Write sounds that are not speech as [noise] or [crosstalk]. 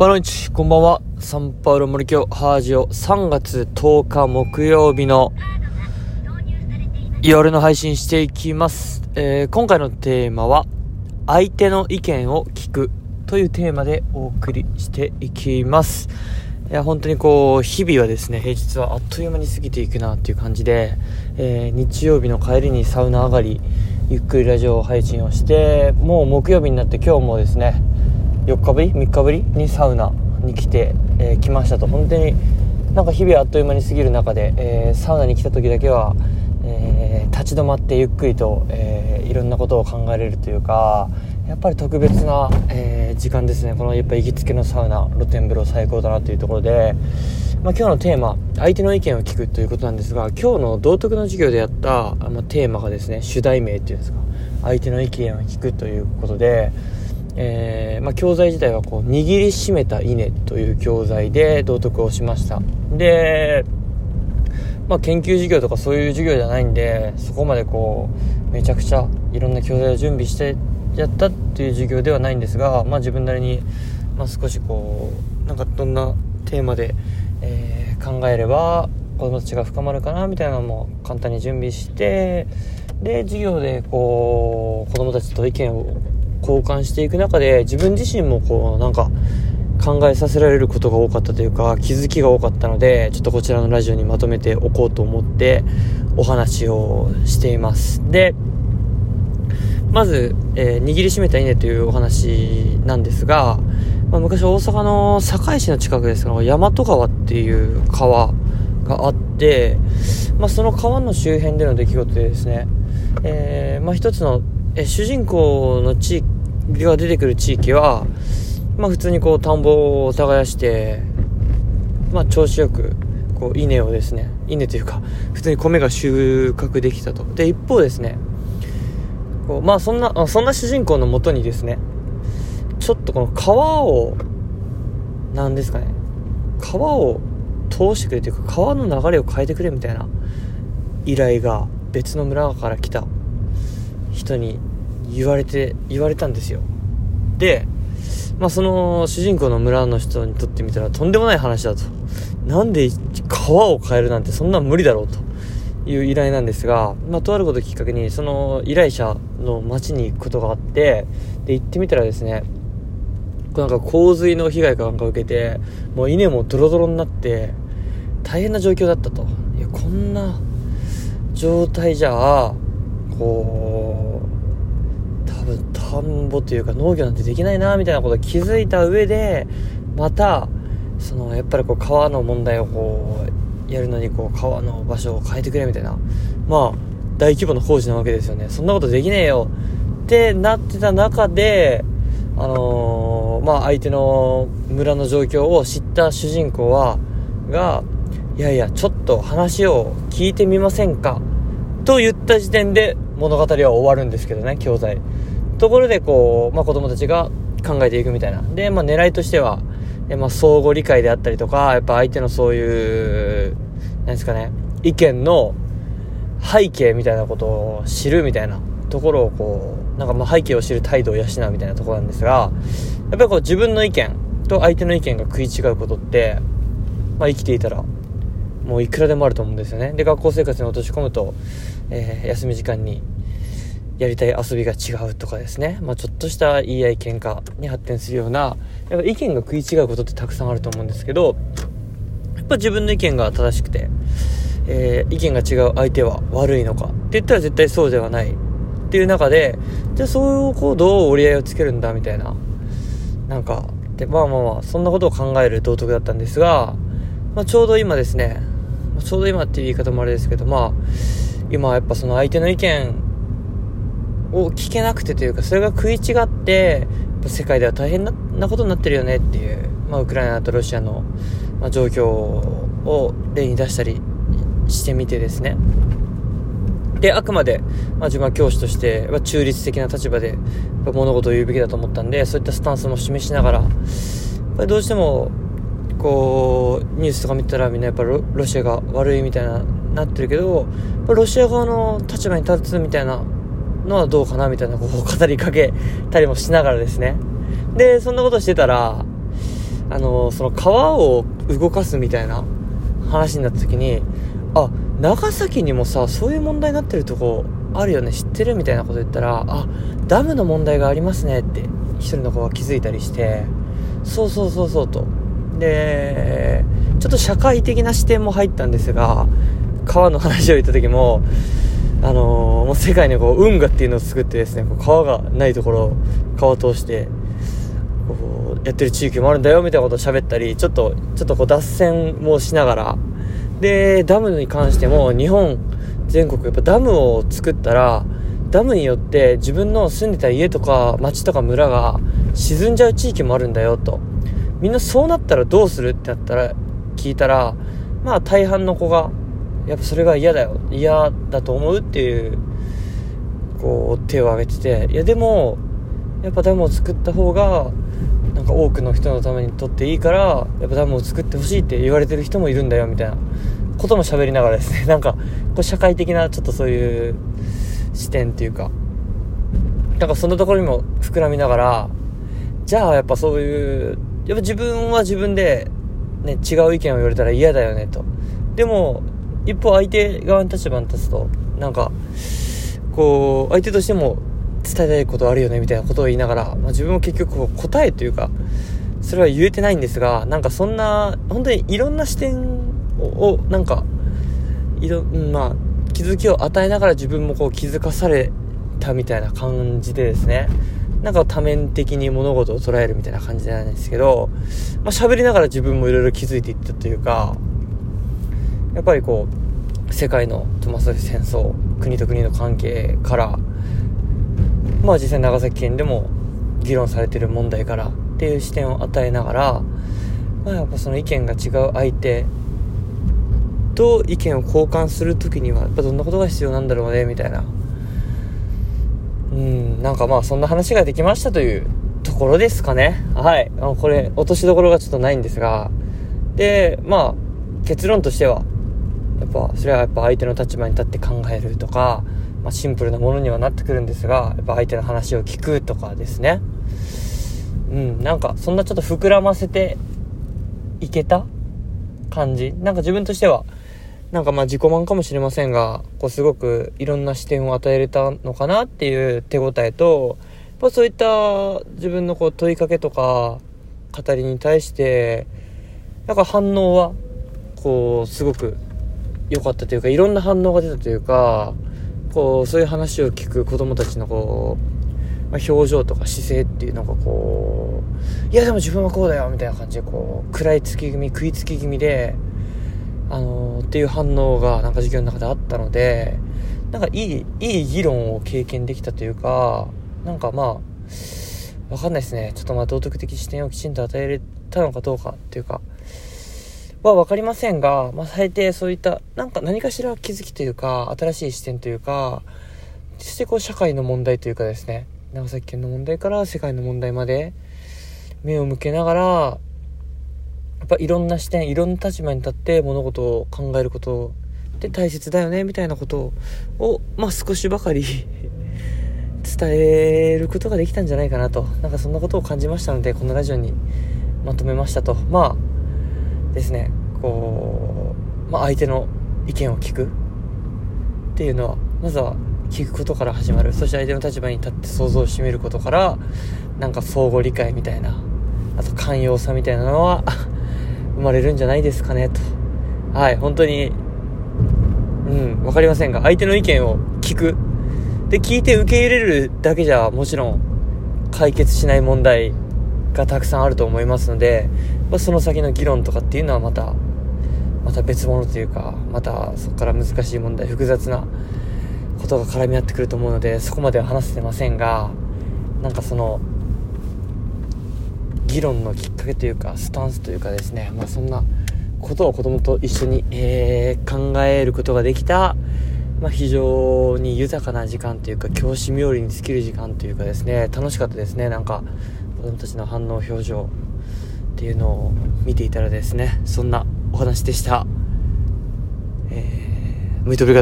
バロンチ、こんばんは。サンパウロ森京ハージオ3月10日木曜日の夜の配信していきます。えー、今回のテーマは、相手の意見を聞くというテーマでお送りしていきます。いや、本当にこう、日々はですね、平日はあっという間に過ぎていくなっていう感じで、えー、日曜日の帰りにサウナ上がり、ゆっくりラジオ配信をして、もう木曜日になって今日もですね、4日ぶり ?3 日ぶり？にサウナに来て、えー、来ましたと。本当になんか日々あっという間に過ぎる中で、えー、サウナに来た時だけは、えー、立ち止まってゆっくりと、えいろんなことを考えれるというかやっぱり特別な、え時間ですね。このやっぱ行きつけのサウナ露天風呂最高だなというところで、まあ、今日のテーマ相手の意見を聞くということなんですが今日の道徳の授業でやった、まあ、テーマがですね主題名っていうんですか。相手の意見を聞くということでえー、まあ、教材自体はこう握りしめた稲という教材で道徳をしました。で、まあ、研究授業とかそういう授業じゃないんでそこまでこうめちゃくちゃいろんな教材を準備してやったっていう授業ではないんですが、まあ、自分なりに、ま、少しこうなんかどんなテーマで、えー、考えれば子供たちが深まるかなみたいなのも簡単に準備してで授業でこう子供たちと意見を交換していく中で自分自身もこうなんか考えさせられることが多かったというか気づきが多かったのでちょっとこちらのラジオにまとめておこうと思ってお話をしています。でまず、えー、握りしめた稲というお話なんですが、まあ、昔大阪の堺市の近くですが大和川っていう川があって、まあ、その川の周辺での出来事でですね、えーまあ、一つのえ主人公の地域が出てくる地域は、まあ普通にこう田んぼを耕して、まあ調子よく、こう稲をですね、稲というか、普通に米が収穫できたと。で、一方ですね、こうまあそんな、そんな主人公のもとにですね、ちょっとこの川を、なんですかね、川を通してくれというか、川の流れを変えてくれみたいな依頼が別の村から来た人に言われて、言われたんですよ。で、まあその主人公の村の人にとってみたらとんでもない話だと。なんで川を変えるなんてそんな無理だろうという依頼なんですが、まあとあることをきっかけにその依頼者の町に行くことがあって、で行ってみたらですね、なんか洪水の被害かなんか受けて、もう稲もドロドロになって、大変な状況だったと。いや、こんな状態じゃあ、こう多分田んぼというか農業なんてできないなみたいなことを気づいた上でまたそのやっぱりこう川の問題をこうやるのにこう川の場所を変えてくれみたいなまあ大規模な工事なわけですよね。そんなことできねえよ。ってなってた中であのー、まあ相手の村の状況を知った主人公はがいやいやちょっと話を聞いてみませんか？と言った時点で物語は終わるんですけどね、教材。ところで、こう、まあ、子供たちが考えていくみたいな。で、まあ、狙いとしては、えまあ、相互理解であったりとか、やっぱ相手のそういう、なんですかね、意見の背景みたいなことを知るみたいなところをこう、なんかまあ背景を知る態度を養うみたいなところなんですが、やっぱりこう自分の意見と相手の意見が食い違うことって、まあ生きていたら、もういくらでもあると思うんですよね。で、学校生活に落とし込むと、えー、休み時間にやりたい遊びが違うとかですね、まあ、ちょっとした言い合い喧嘩に発展するようなやっぱ意見が食い違うことってたくさんあると思うんですけどやっぱ自分の意見が正しくて、えー、意見が違う相手は悪いのかって言ったら絶対そうではないっていう中でじゃあそういうこうどう折り合いをつけるんだみたいななんかでまあまあまあそんなことを考える道徳だったんですが、まあ、ちょうど今ですねちょうど今っていう言い方もあれですけどまあ今やっぱその相手の意見を聞けなくてというか、それが食い違って、世界では大変なことになってるよねっていう、まあ、ウクライナとロシアの、まあ、状況を例に出したりしてみてですね。で、あくまで、まあ、自分は教師として、まあ、中立的な立場で物事を言うべきだと思ったんで、そういったスタンスも示しながら、やっぱりどうしても、こう、ニュースとか見たらみんなやっぱロシアが悪いみたいななってるけど、ロシア側の立場に立つみたいなのはどうかなみたいなこう語りかけたりもしながらですね。で、そんなことしてたら、あのその川を動かすみたいな話になった時にあ長崎にもさそういう問題になってるとこあるよね知ってるみたいなこと言ったらあダムの問題がありますねって一人の子が気づいたりしてそうそうそうそうとでちょっと社会的な視点も入ったんですが川の話を言った時もあのー、もう世界にこう運河っていうのを作ってですねこう川がないところを川を通してこうやってる地域もあるんだよみたいなことを喋ったりちょっとちょっとこう脱線もしながらでダムに関しても日本全国やっぱダムを作ったらダムによって自分の住んでた家とか町とか村が沈んじゃう地域もあるんだよと。みんなそうなったらどうするってなったら聞いたらまあ大半の子がやっぱそれが嫌だよ。嫌だと思うっていうこう手を挙げてて。いやでもやっぱダムを作った方がなんか多くの人のためにとっていいからやっぱダムを作ってほしいって言われてる人もいるんだよみたいな。ことも喋りながらですね。[laughs] なんかこう社会的なちょっとそういう視点っていうか。なんかそんなところにも膨らみながらじゃあやっぱそういうやっぱ自分は自分で、ね、違う意見を言われたら嫌だよねと。でも一方相手側の立場に立つとなんかこう相手としても伝えたいことあるよねみたいなことを言いながら、まあ、自分も結局答えというかそれは言えてないんですがなんかそんな本当にいろんな視点をなんかいろ、まあ、気づきを与えながら自分もこう気づかされたみたいな感じでですね。なんか多面的に物事を捉えるみたいな感じなんですけど、まあ、喋りながら自分もいろいろ気づいていったというかやっぱりこう世界のトマス戦争国と国の関係からまあ実際長崎県でも議論されてる問題からっていう視点を与えながら、まあ、やっぱその意見が違う相手と意見を交換する時にはやっぱどんなことが必要なんだろうねみたいなうんなんかまあそんな話ができましたというところですかね。はい。あこれ落としどころがちょっとないんですが。でまあ結論としてはやっぱそれはやっぱ相手の立場に立って考えるとか、まあ、シンプルなものにはなってくるんですがやっぱ相手の話を聞くとかですね。うんなんかそんなちょっと膨らませていけた感じ？なんか自分としてはなんかまあ自己満かもしれませんがこうすごくいろんな視点を与えれたのかなっていう手応えとやっぱそういった自分のこう問いかけとか語りに対してなんか反応はこうすごく良かったというかいろんな反応が出たというかこうそういう話を聞く子供たちのこう、まあ、表情とか姿勢っていうのがこういやでも自分はこうだよみたいな感じでこう食らいつき気味食いつき気味であのー、っていう反応がなんか授業の中であったのでなんかいいいい議論を経験できたというかなんかまあわかんないですね。ちょっとまあ道徳的視点をきちんと与えれたのかどうかっていうかは分かりませんが、まあ、最低そういったなんか何かしら気づきというか新しい視点というかそしてこう社会の問題というかですね。長崎県の問題から世界の問題まで目を向けながらぱいろんな視点いろんな立場に立って物事を考えることって大切だよねみたいなことを、まあ、少しばかり [laughs] 伝えることができたんじゃないかなと。なんかそんなことを感じましたのでこのラジオにまとめましたと。まあですねこう、まあ、相手の意見を聞く。っていうのはまずは聞くことから始まる。そして相手の立場に立って想像してみることからなんか相互理解みたいなあと寛容さみたいなのは生まれるんじゃないですかねと。はい本当にうん分かりませんが相手の意見を聞く。で聞いて受け入れるだけじゃもちろん解決しない問題がたくさんあると思いますので、まあ、その先の議論とかっていうのはまたまた別物というかまたそこから難しい問題複雑なことが絡み合ってくると思うのでそこまでは話せてませんがなんかその議論のきっかけというかスタンスというかですね、まあ、そんなことを子供と一緒に、えー、考えることができた、まあ、非常に豊かな時間というか教師冥利に尽きる時間というかですね楽しかったですねなんか子供たちの反応表情っていうのを見ていたらですねそんなお話でした。えー、ムイトブ